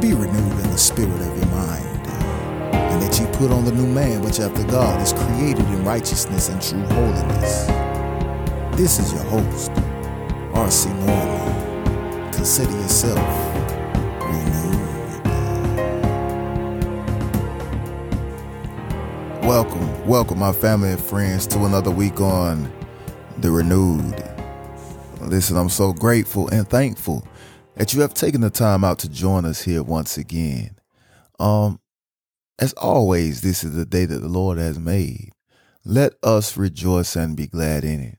be renewed in the spirit of your mind. And that you put on the new man, which after God is created in righteousness and true holiness. This is your host, R.C. Norman. Consider yourself renewed. Welcome, welcome, my family and friends, to another week on The Renewed. Listen, I'm so grateful and thankful that you have taken the time out to join us here once again. Um, as always, this is the day that the Lord has made. Let us rejoice and be glad in it.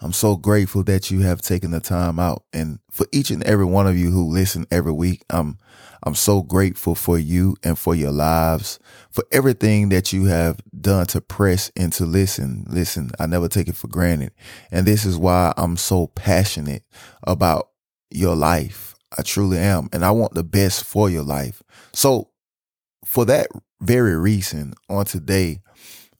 I'm so grateful that you have taken the time out and for each and every one of you who listen every week. I'm I'm so grateful for you and for your lives, for everything that you have done to press and to listen. Listen, I never take it for granted. And this is why I'm so passionate about your life. I truly am. And I want the best for your life. So for that very reason, on today,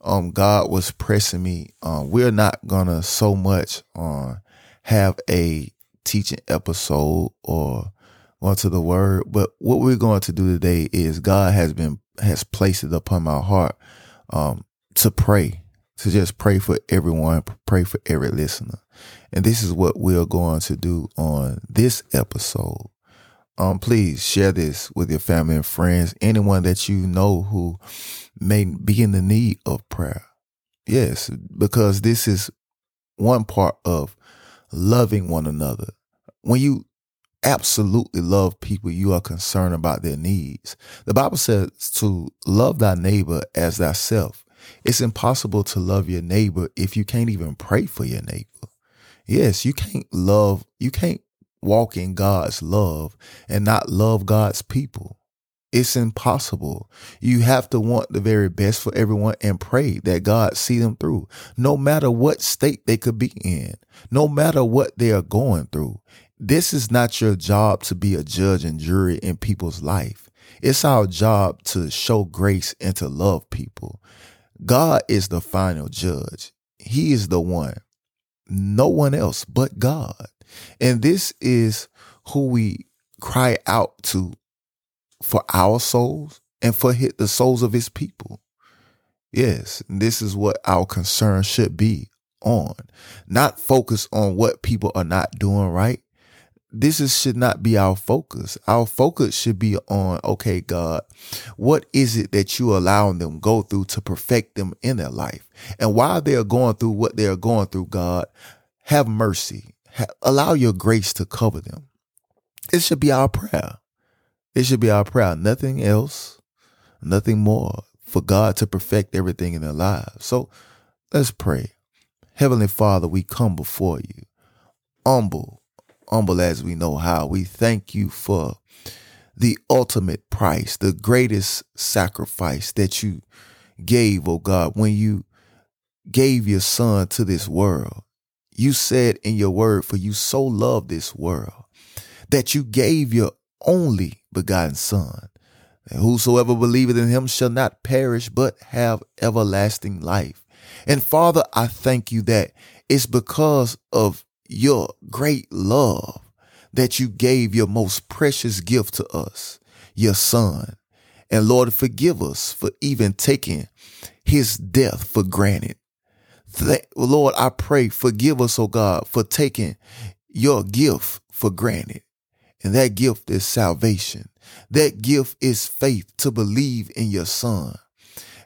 um, God was pressing me. Um, we're not gonna so much uh, have a teaching episode or going to the word, but what we're going to do today is God has been has placed it upon my heart um, to pray, to just pray for everyone, pray for every listener, and this is what we're going to do on this episode. Um, please share this with your family and friends, anyone that you know who may be in the need of prayer. Yes, because this is one part of loving one another. When you absolutely love people, you are concerned about their needs. The Bible says to love thy neighbor as thyself. It's impossible to love your neighbor if you can't even pray for your neighbor. Yes, you can't love, you can't walk in God's love and not love God's people. It's impossible. You have to want the very best for everyone and pray that God see them through, no matter what state they could be in, no matter what they are going through. This is not your job to be a judge and jury in people's life. It's our job to show grace and to love people. God is the final judge. He is the one. No one else but God. And this is who we cry out to for our souls and for the souls of his people. Yes, this is what our concern should be on. Not focus on what people are not doing right. This is should not be our focus. Our focus should be on, okay, God, what is it that you allowing them go through to perfect them in their life? And while they are going through what they are going through, God, have mercy. Ha- allow your grace to cover them. It should be our prayer. It should be our prayer. Nothing else, nothing more for God to perfect everything in their lives. So let's pray. Heavenly Father, we come before you, humble, humble as we know how. We thank you for the ultimate price, the greatest sacrifice that you gave, oh God, when you gave your son to this world. You said in your word, for you so loved this world that you gave your only begotten Son. And whosoever believeth in him shall not perish, but have everlasting life. And Father, I thank you that it's because of your great love that you gave your most precious gift to us, your Son. And Lord, forgive us for even taking his death for granted. Lord, I pray, forgive us, oh God, for taking your gift for granted. And that gift is salvation. That gift is faith to believe in your son.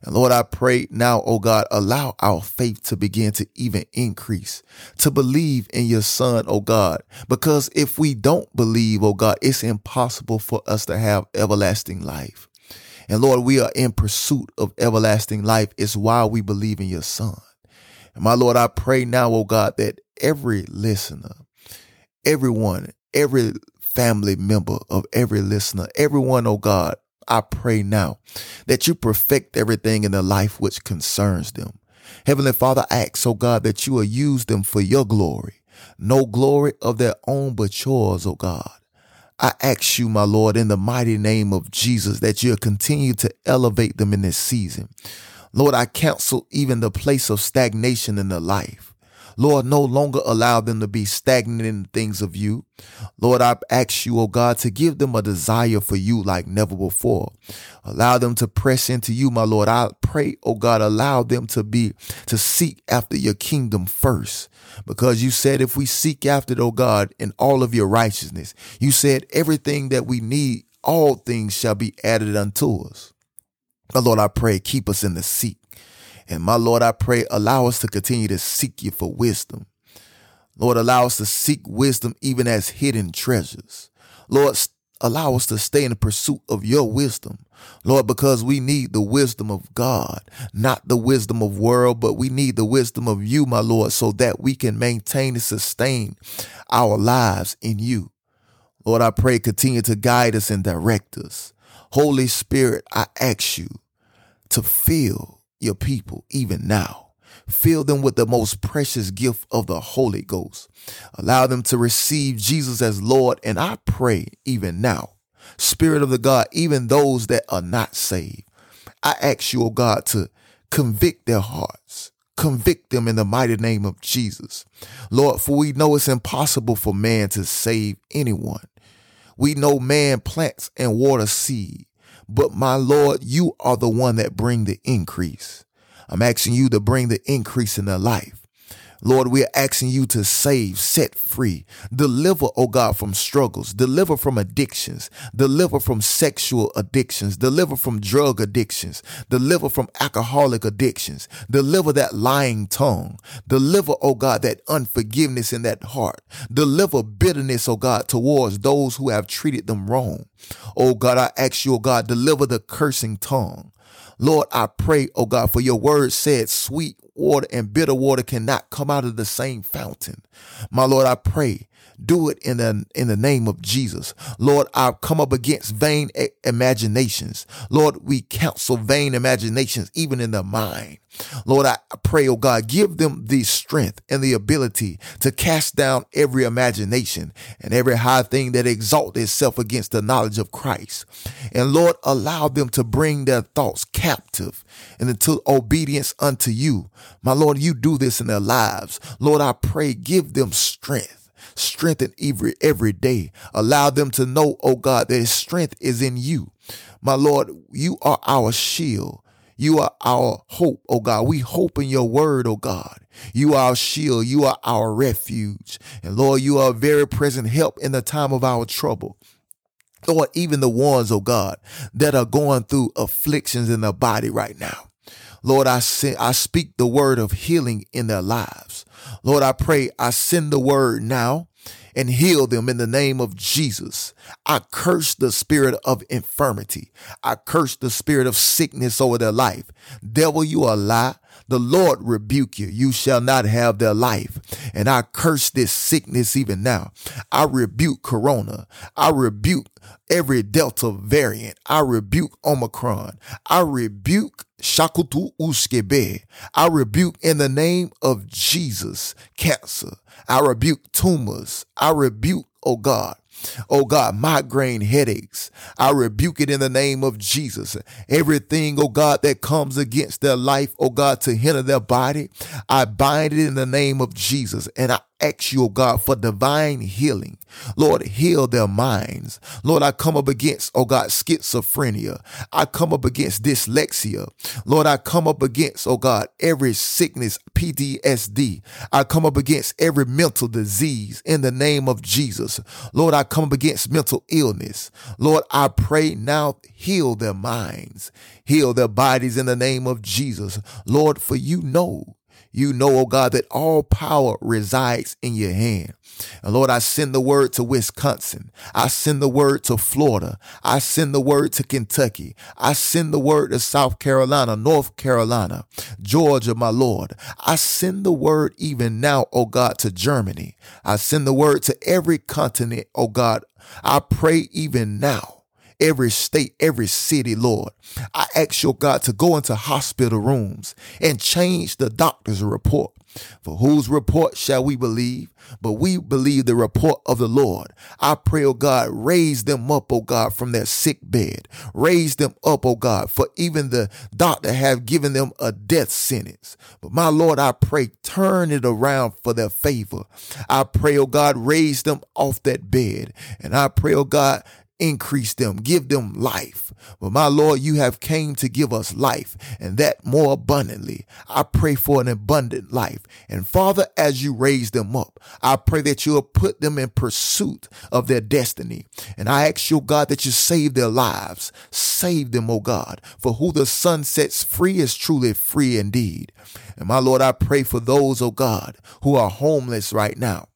And Lord, I pray now, oh God, allow our faith to begin to even increase, to believe in your son, oh God. Because if we don't believe, oh God, it's impossible for us to have everlasting life. And Lord, we are in pursuit of everlasting life. It's why we believe in your son. And my Lord, I pray now, oh God, that every listener, everyone, every family member, of every listener, everyone, oh God, I pray now that you perfect everything in their life which concerns them. Heavenly Father, I ask, oh God, that you will use them for your glory. No glory of their own but yours, oh God. I ask you, my Lord, in the mighty name of Jesus, that you'll continue to elevate them in this season. Lord, I counsel even the place of stagnation in their life. Lord, no longer allow them to be stagnant in the things of you. Lord, I ask you, oh God, to give them a desire for you like never before. Allow them to press into you, my Lord. I pray, oh God, allow them to be, to seek after your kingdom first. Because you said if we seek after it, oh God, in all of your righteousness, you said everything that we need, all things shall be added unto us. My Lord, I pray, keep us in the seek. And my Lord, I pray, allow us to continue to seek you for wisdom. Lord, allow us to seek wisdom even as hidden treasures. Lord, allow us to stay in the pursuit of your wisdom. Lord, because we need the wisdom of God, not the wisdom of world, but we need the wisdom of you, my Lord, so that we can maintain and sustain our lives in you. Lord, I pray continue to guide us and direct us. Holy Spirit, I ask you to fill your people even now. Fill them with the most precious gift of the Holy Ghost. Allow them to receive Jesus as Lord. And I pray even now, Spirit of the God, even those that are not saved, I ask you, oh God, to convict their hearts. Convict them in the mighty name of Jesus. Lord, for we know it's impossible for man to save anyone. We know man plants and water seed, but my Lord, you are the one that bring the increase. I'm asking you to bring the increase in their life. Lord, we are asking you to save, set free, deliver, oh God, from struggles, deliver from addictions, deliver from sexual addictions, deliver from drug addictions, deliver from alcoholic addictions, deliver that lying tongue, deliver, oh God, that unforgiveness in that heart, deliver bitterness, oh God, towards those who have treated them wrong. Oh God, I ask you, oh God, deliver the cursing tongue. Lord, I pray, oh God, for your word said sweet water and bitter water cannot come out of the same fountain. My Lord, I pray do it in the, in the name of Jesus. Lord, I've come up against vain imaginations. Lord, we counsel vain imaginations, even in the mind. Lord, I pray, oh God, give them the strength and the ability to cast down every imagination and every high thing that exalts itself against the knowledge of Christ. And Lord, allow them to bring their thoughts captive and into obedience unto you. My Lord, you do this in their lives. Lord, I pray, give them strength strengthen every every day. Allow them to know, oh God, that strength is in you. My Lord, you are our shield. You are our hope, oh God. We hope in your word, oh God. You are our shield. You are our refuge. And Lord, you are a very present help in the time of our trouble. Lord, even the ones, oh God, that are going through afflictions in their body right now. Lord, I send, I speak the word of healing in their lives. Lord, I pray I send the word now and heal them in the name of Jesus. I curse the spirit of infirmity. I curse the spirit of sickness over their life. Devil, you a lie. The Lord rebuke you. You shall not have their life. And I curse this sickness even now. I rebuke corona. I rebuke every Delta variant. I rebuke Omicron. I rebuke Shakutu Uskebe. I rebuke in the name of Jesus cancer. I rebuke tumors. I rebuke, oh God, Oh God, migraine headaches. I rebuke it in the name of Jesus. Everything, oh God, that comes against their life, oh God, to hinder their body, I bind it in the name of Jesus. And I ask you, oh God, for divine healing. Lord, heal their minds. Lord, I come up against, oh God, schizophrenia. I come up against dyslexia. Lord, I come up against, oh God, every sickness, PTSD. I come up against every mental disease in the name of Jesus. Lord, I come up against mental illness. Lord, I pray now, heal their minds, heal their bodies in the name of Jesus. Lord, for you know you know, oh God, that all power resides in your hand. And Lord, I send the word to Wisconsin. I send the word to Florida. I send the word to Kentucky. I send the word to South Carolina, North Carolina, Georgia, my Lord. I send the word even now, oh God, to Germany. I send the word to every continent, oh God. I pray even now every state, every city, Lord. I ask your God to go into hospital rooms and change the doctor's report. For whose report shall we believe? But we believe the report of the Lord. I pray, O God, raise them up, O God, from their sick bed. Raise them up, O God, for even the doctor have given them a death sentence. But my Lord, I pray, turn it around for their favor. I pray, O God, raise them off that bed. And I pray, O God, increase them, give them life. But my Lord, you have came to give us life and that more abundantly. I pray for an abundant life. And Father, as you raise them up, I pray that you'll put them in pursuit of their destiny. And I ask you, God, that you save their lives. Save them, O God, for who the Son sets free is truly free indeed. And my Lord, I pray for those, O God, who are homeless right now.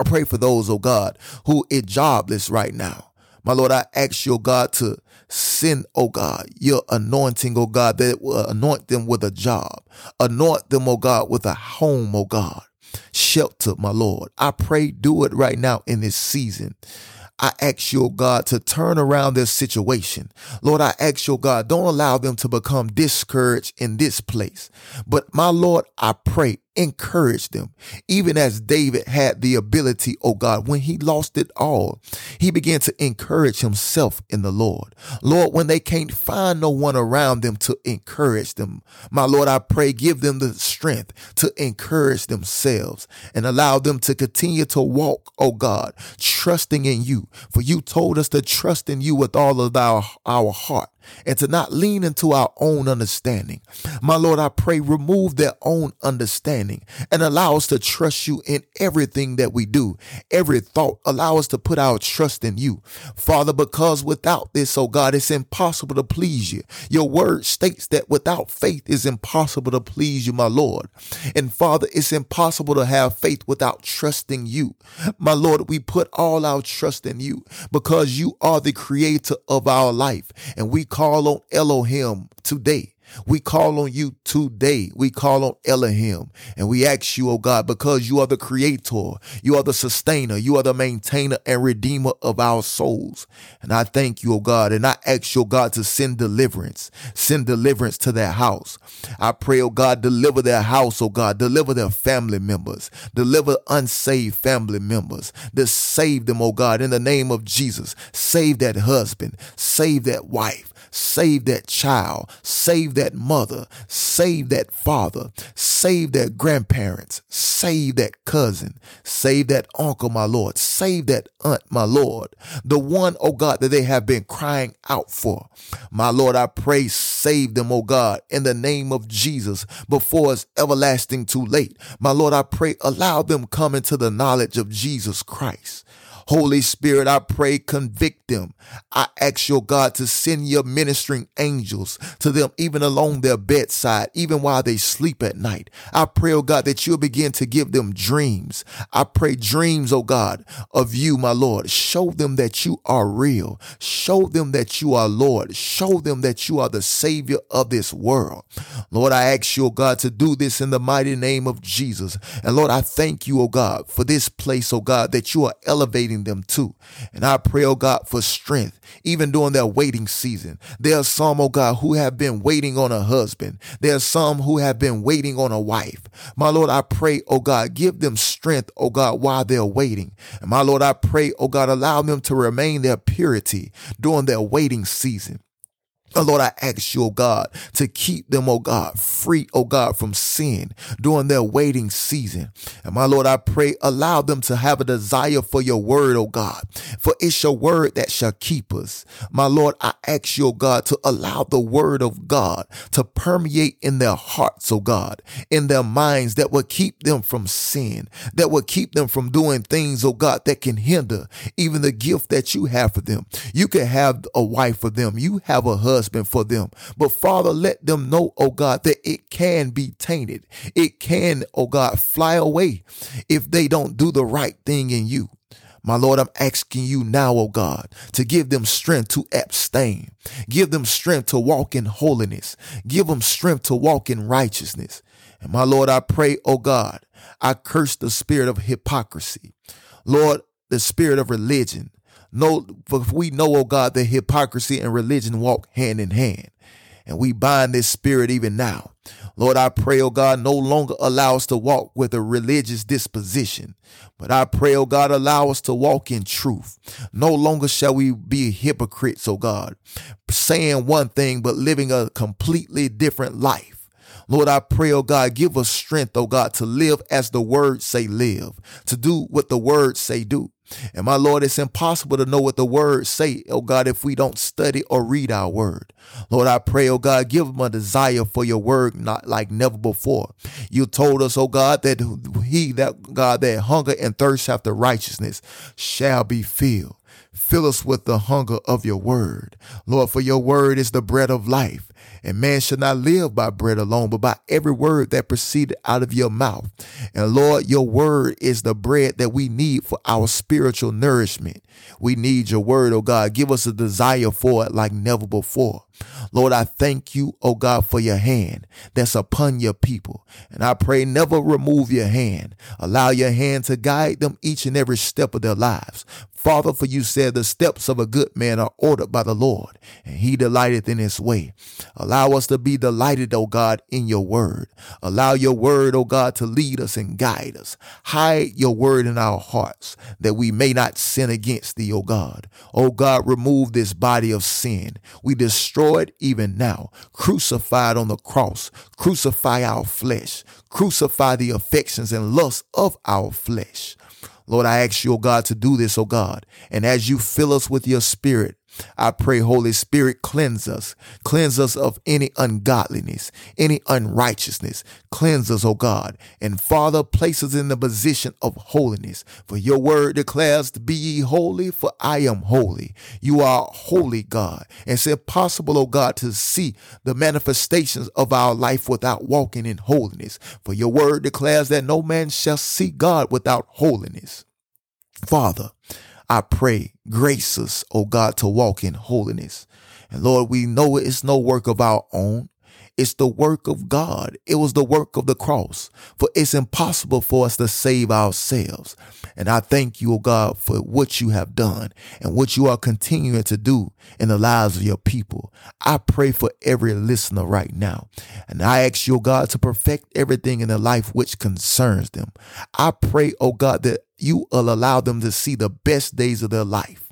I pray for those, oh God, who are jobless right now. My Lord, I ask your God, to send, oh God, your anointing, oh God, that will anoint them with a job. Anoint them, oh God, with a home, oh God. Shelter, my Lord. I pray, do it right now in this season. I ask you, oh God, to turn around their situation. Lord, I ask you, oh God, don't allow them to become discouraged in this place. But my Lord, I pray, encourage them. Even as David had the ability, oh God, when he lost it all, he began to encourage himself in the Lord. Lord, when they can't find no one around them to encourage them, my Lord, I pray, give them the strength to encourage themselves and allow them to continue to walk, oh God, trusting in you. For you told us to trust in you with all of our, our heart and to not lean into our own understanding. My Lord, I pray, remove their own understanding and allow us to trust you in everything that we do. Every thought, allow us to put our trust in you. Father, because without this, oh God, it's impossible to please you. Your word states that without faith it's impossible to please you, my Lord. And Father, it's impossible to have faith without trusting you. My Lord, we put all our trust in you because you are the creator of our life and we call on Elohim today. We call on you today. We call on Elohim and we ask you, oh God, because you are the creator, you are the sustainer, you are the maintainer and redeemer of our souls. And I thank you, oh God, and I ask you, oh God, to send deliverance, send deliverance to their house. I pray, oh God, deliver their house, oh God, deliver their family members, deliver unsaved family members, to save them, oh God, in the name of Jesus. Save that husband, save that wife, Save that child. Save that mother. Save that father. Save that grandparents. Save that cousin. Save that uncle, my Lord. Save that aunt, my Lord. The one, oh God, that they have been crying out for. My Lord, I pray, save them, oh God, in the name of Jesus before it's everlasting too late. My Lord, I pray, allow them come into the knowledge of Jesus Christ. Holy Spirit, I pray, convict them. I ask your God to send your ministering angels to them, even along their bedside, even while they sleep at night. I pray, oh God, that you'll begin to give them dreams. I pray dreams, oh God, of you, my Lord. Show them that you are real. Show them that you are Lord. Show them that you are the Savior of this world. Lord, I ask you, oh God, to do this in the mighty name of Jesus. And Lord, I thank you, oh God, for this place, oh God, that you are elevating them too. And I pray, oh God, for strength, even during their waiting season. There are some, oh God, who have been waiting on a husband. There are some who have been waiting on a wife. My Lord, I pray, oh God, give them strength, oh God, while they're waiting. And my Lord, I pray, oh God, allow them to remain their purity during their waiting season. Oh Lord, I ask you, oh God, to keep them, oh God, free, oh God, from sin during their waiting season. And my Lord, I pray, allow them to have a desire for your word, oh God, for it's your word that shall keep us. My Lord, I ask you, oh God, to allow the word of God to permeate in their hearts, oh God, in their minds that will keep them from sin, that will keep them from doing things, oh God, that can hinder even the gift that you have for them. You can have a wife for them. You have a husband husband for them. But Father, let them know, oh God, that it can be tainted. It can, oh God, fly away if they don't do the right thing in you. My Lord, I'm asking you now, oh God, to give them strength to abstain. Give them strength to walk in holiness. Give them strength to walk in righteousness. And my Lord, I pray, oh God, I curse the spirit of hypocrisy. Lord, the spirit of religion, no, for we know, oh God, that hypocrisy and religion walk hand in hand. And we bind this spirit even now. Lord, I pray, oh God, no longer allow us to walk with a religious disposition, but I pray, oh God, allow us to walk in truth. No longer shall we be hypocrites, oh God, saying one thing but living a completely different life. Lord, I pray, oh God, give us strength, oh God, to live as the word say live, to do what the word say do. And my Lord, it's impossible to know what the words say, oh God, if we don't study or read our word. Lord, I pray, oh God, give them a desire for your word not like never before. You told us, oh God, that he that God that hunger and thirst after righteousness shall be filled. Fill us with the hunger of your word. Lord, for your word is the bread of life. And man shall not live by bread alone, but by every word that proceeded out of your mouth. And Lord, your word is the bread that we need for our spiritual nourishment. We need your word, oh God. Give us a desire for it like never before. Lord, I thank you, oh God, for your hand that's upon your people. And I pray never remove your hand. Allow your hand to guide them each and every step of their lives. Father, for you said the steps of a good man are ordered by the Lord, and he delighteth in his way. Allow us to be delighted, O God, in your word. Allow your word, O God, to lead us and guide us. Hide your word in our hearts, that we may not sin against thee, O God. O God, remove this body of sin. We destroy it even now. Crucified on the cross. Crucify our flesh. Crucify the affections and lusts of our flesh. Lord, I ask you, oh God, to do this, O God. And as you fill us with your spirit, I pray, Holy Spirit, cleanse us. Cleanse us of any ungodliness, any unrighteousness. Cleanse us, O God. And Father, place us in the position of holiness. For your word declares, Be ye holy, for I am holy. You are holy, God. And it's impossible, O God, to see the manifestations of our life without walking in holiness. For your word declares that no man shall see God without holiness. Father, I pray, grace us, O God, to walk in holiness. And Lord, we know it's no work of our own. It's the work of God. It was the work of the cross. For it's impossible for us to save ourselves. And I thank you, O God, for what you have done and what you are continuing to do in the lives of your people. I pray for every listener right now. And I ask you, O God, to perfect everything in their life which concerns them. I pray, O God, that you will allow them to see the best days of their life.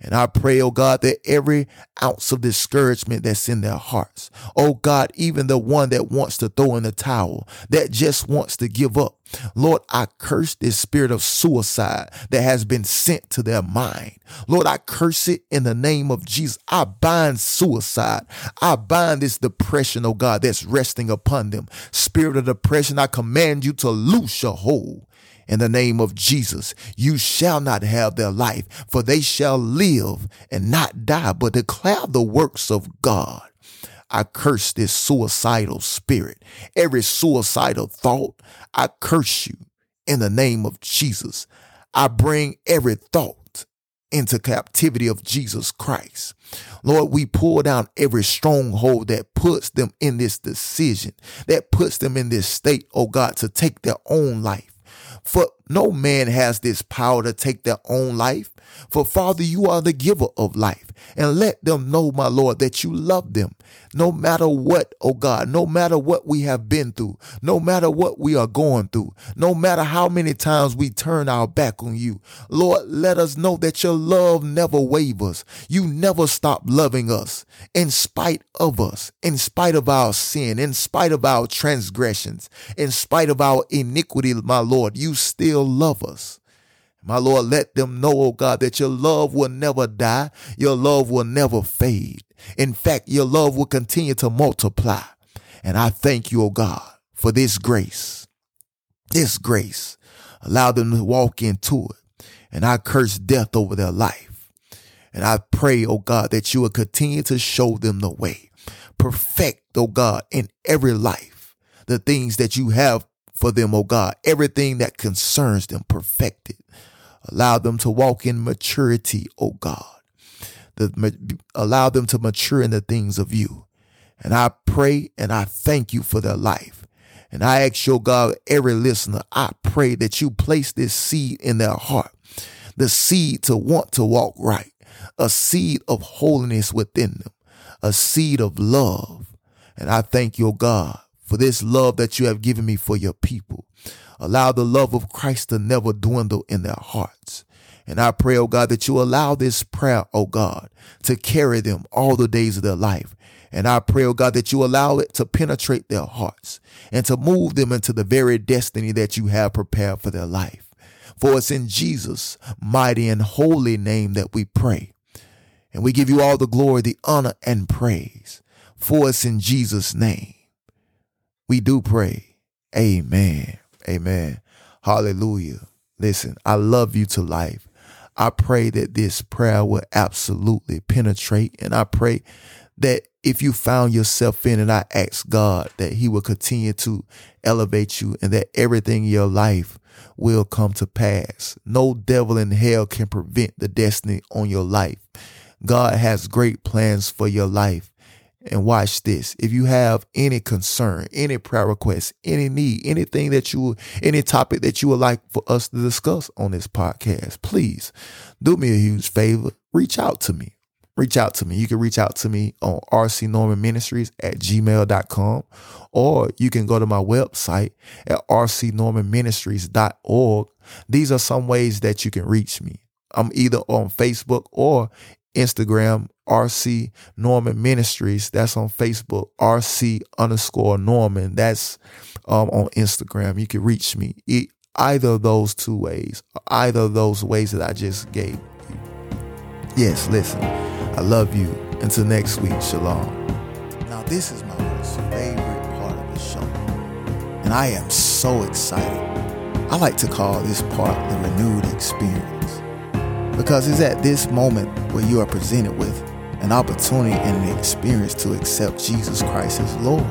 And I pray, oh God, that every ounce of discouragement that's in their hearts, oh God, even the one that wants to throw in the towel, that just wants to give up, Lord, I curse this spirit of suicide that has been sent to their mind. Lord, I curse it in the name of Jesus. I bind suicide. I bind this depression, oh God, that's resting upon them. Spirit of depression, I command you to loose your hold in the name of Jesus. You shall not have their life, for they shall live and not die, but declare the works of God. I curse this suicidal spirit, every suicidal thought. I curse you in the name of Jesus. I bring every thought into captivity of Jesus Christ. Lord, we pull down every stronghold that puts them in this decision, that puts them in this state, oh God, to take their own life. For no man has this power to take their own life. For Father, you are the giver of life. And let them know, my Lord, that you love them no matter what, oh God, no matter what we have been through, no matter what we are going through, no matter how many times we turn our back on you. Lord, let us know that your love never wavers. You never stop loving us in spite of us, in spite of our sin, in spite of our transgressions, in spite of our iniquity, my Lord, you still love us. My Lord, let them know, oh God, that your love will never die. Your love will never fade. In fact, your love will continue to multiply. And I thank you, oh God, for this grace. This grace. Allow them to walk into it. And I curse death over their life. And I pray, oh God, that you will continue to show them the way. Perfect, oh God, in every life, the things that you have for them, oh God, everything that concerns them, perfected. Allow them to walk in maturity, oh God. The, allow them to mature in the things of you. And I pray and I thank you for their life. And I ask your God, every listener, I pray that you place this seed in their heart, the seed to want to walk right, a seed of holiness within them, a seed of love. And I thank your God for this love that you have given me for your people. Allow the love of Christ to never dwindle in their hearts. And I pray, oh God, that you allow this prayer, oh God, to carry them all the days of their life. And I pray, oh God, that you allow it to penetrate their hearts and to move them into the very destiny that you have prepared for their life. For it's in Jesus' mighty and holy name that we pray. And we give you all the glory, the honor, and praise. For it's in Jesus' name. We do pray. Amen. Amen. Hallelujah. Listen, I love you to life. I pray that this prayer will absolutely penetrate. And I pray that if you found yourself in it, I ask God that He will continue to elevate you and that everything in your life will come to pass. No devil in hell can prevent the destiny on your life. God has great plans for your life. And watch this. If you have any concern, any prayer request, any need, anything that you, any topic that you would like for us to discuss on this podcast, please do me a huge favor. Reach out to me. Reach out to me. You can reach out to me on RC Norman Ministries at gmail.com or you can go to my website at rcnormanministries.org. These are some ways that you can reach me. I'm either on Facebook or Instagram, RC Norman Ministries. That's on Facebook, RC underscore Norman. That's um, on Instagram. You can reach me either of those two ways, either of those ways that I just gave you. Yes, listen, I love you. Until next week, shalom. Now, this is my most favorite part of the show, and I am so excited. I like to call this part the renewed experience because it's at this moment where you are presented with an opportunity and an experience to accept Jesus Christ as Lord.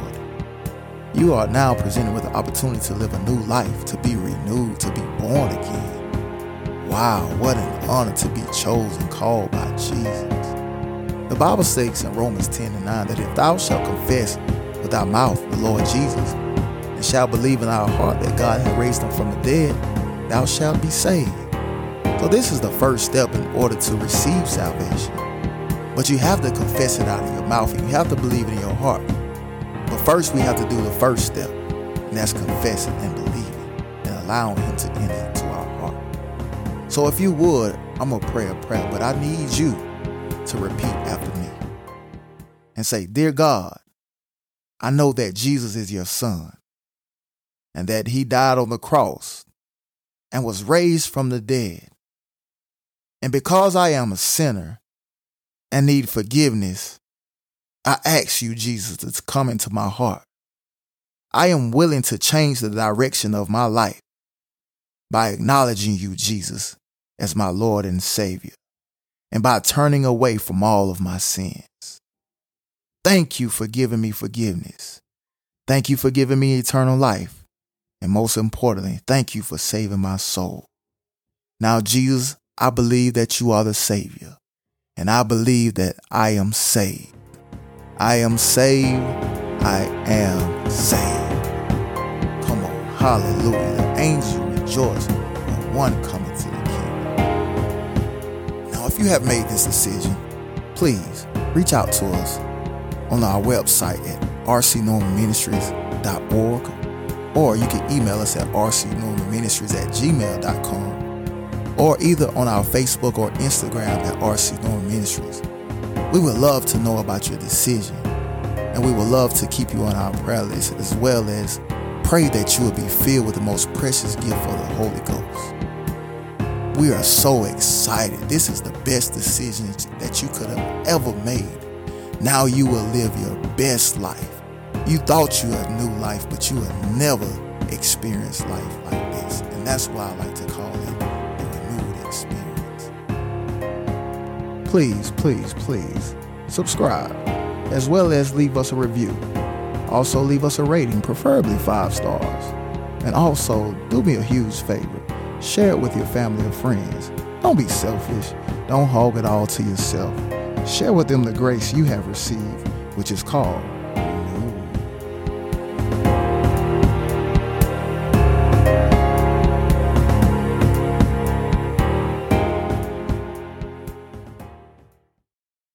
You are now presented with the opportunity to live a new life, to be renewed, to be born again. Wow, what an honor to be chosen, called by Jesus. The Bible states in Romans 10 and 9 that if thou shalt confess with thy mouth the Lord Jesus, and shalt believe in thy heart that God hath raised him from the dead, thou shalt be saved. So, this is the first step in order to receive salvation. But you have to confess it out of your mouth and you have to believe it in your heart. But first, we have to do the first step, and that's confessing and believing and allowing Him to enter into our heart. So, if you would, I'm going to pray a prayer, but I need you to repeat after me and say, Dear God, I know that Jesus is your Son and that He died on the cross and was raised from the dead and because I am a sinner and need forgiveness, I ask you, Jesus, to come into my heart. I am willing to change the direction of my life by acknowledging you, Jesus, as my Lord and Savior, and by turning away from all of my sins. Thank you for giving me forgiveness. Thank you for giving me eternal life. And most importantly, thank you for saving my soul. Now, Jesus, I believe that you are the Savior, and I believe that I am saved. I am saved. I am saved. Come on, hallelujah. The angels rejoice when one coming to the kingdom. Now, if you have made this decision, please reach out to us on our website at rcnormanministries.org or you can email us at rcnormanministries at gmail.com or either on our Facebook or Instagram at RC Norman Ministries. We would love to know about your decision, and we would love to keep you on our prayer list as well as pray that you will be filled with the most precious gift of the Holy Ghost. We are so excited. This is the best decision that you could have ever made. Now you will live your best life. You thought you had a new life, but you have never experienced life like this. And that's why I like to call please, please, please subscribe, as well as leave us a review. Also, leave us a rating, preferably five stars. And also, do me a huge favor share it with your family and friends. Don't be selfish, don't hog it all to yourself. Share with them the grace you have received, which is called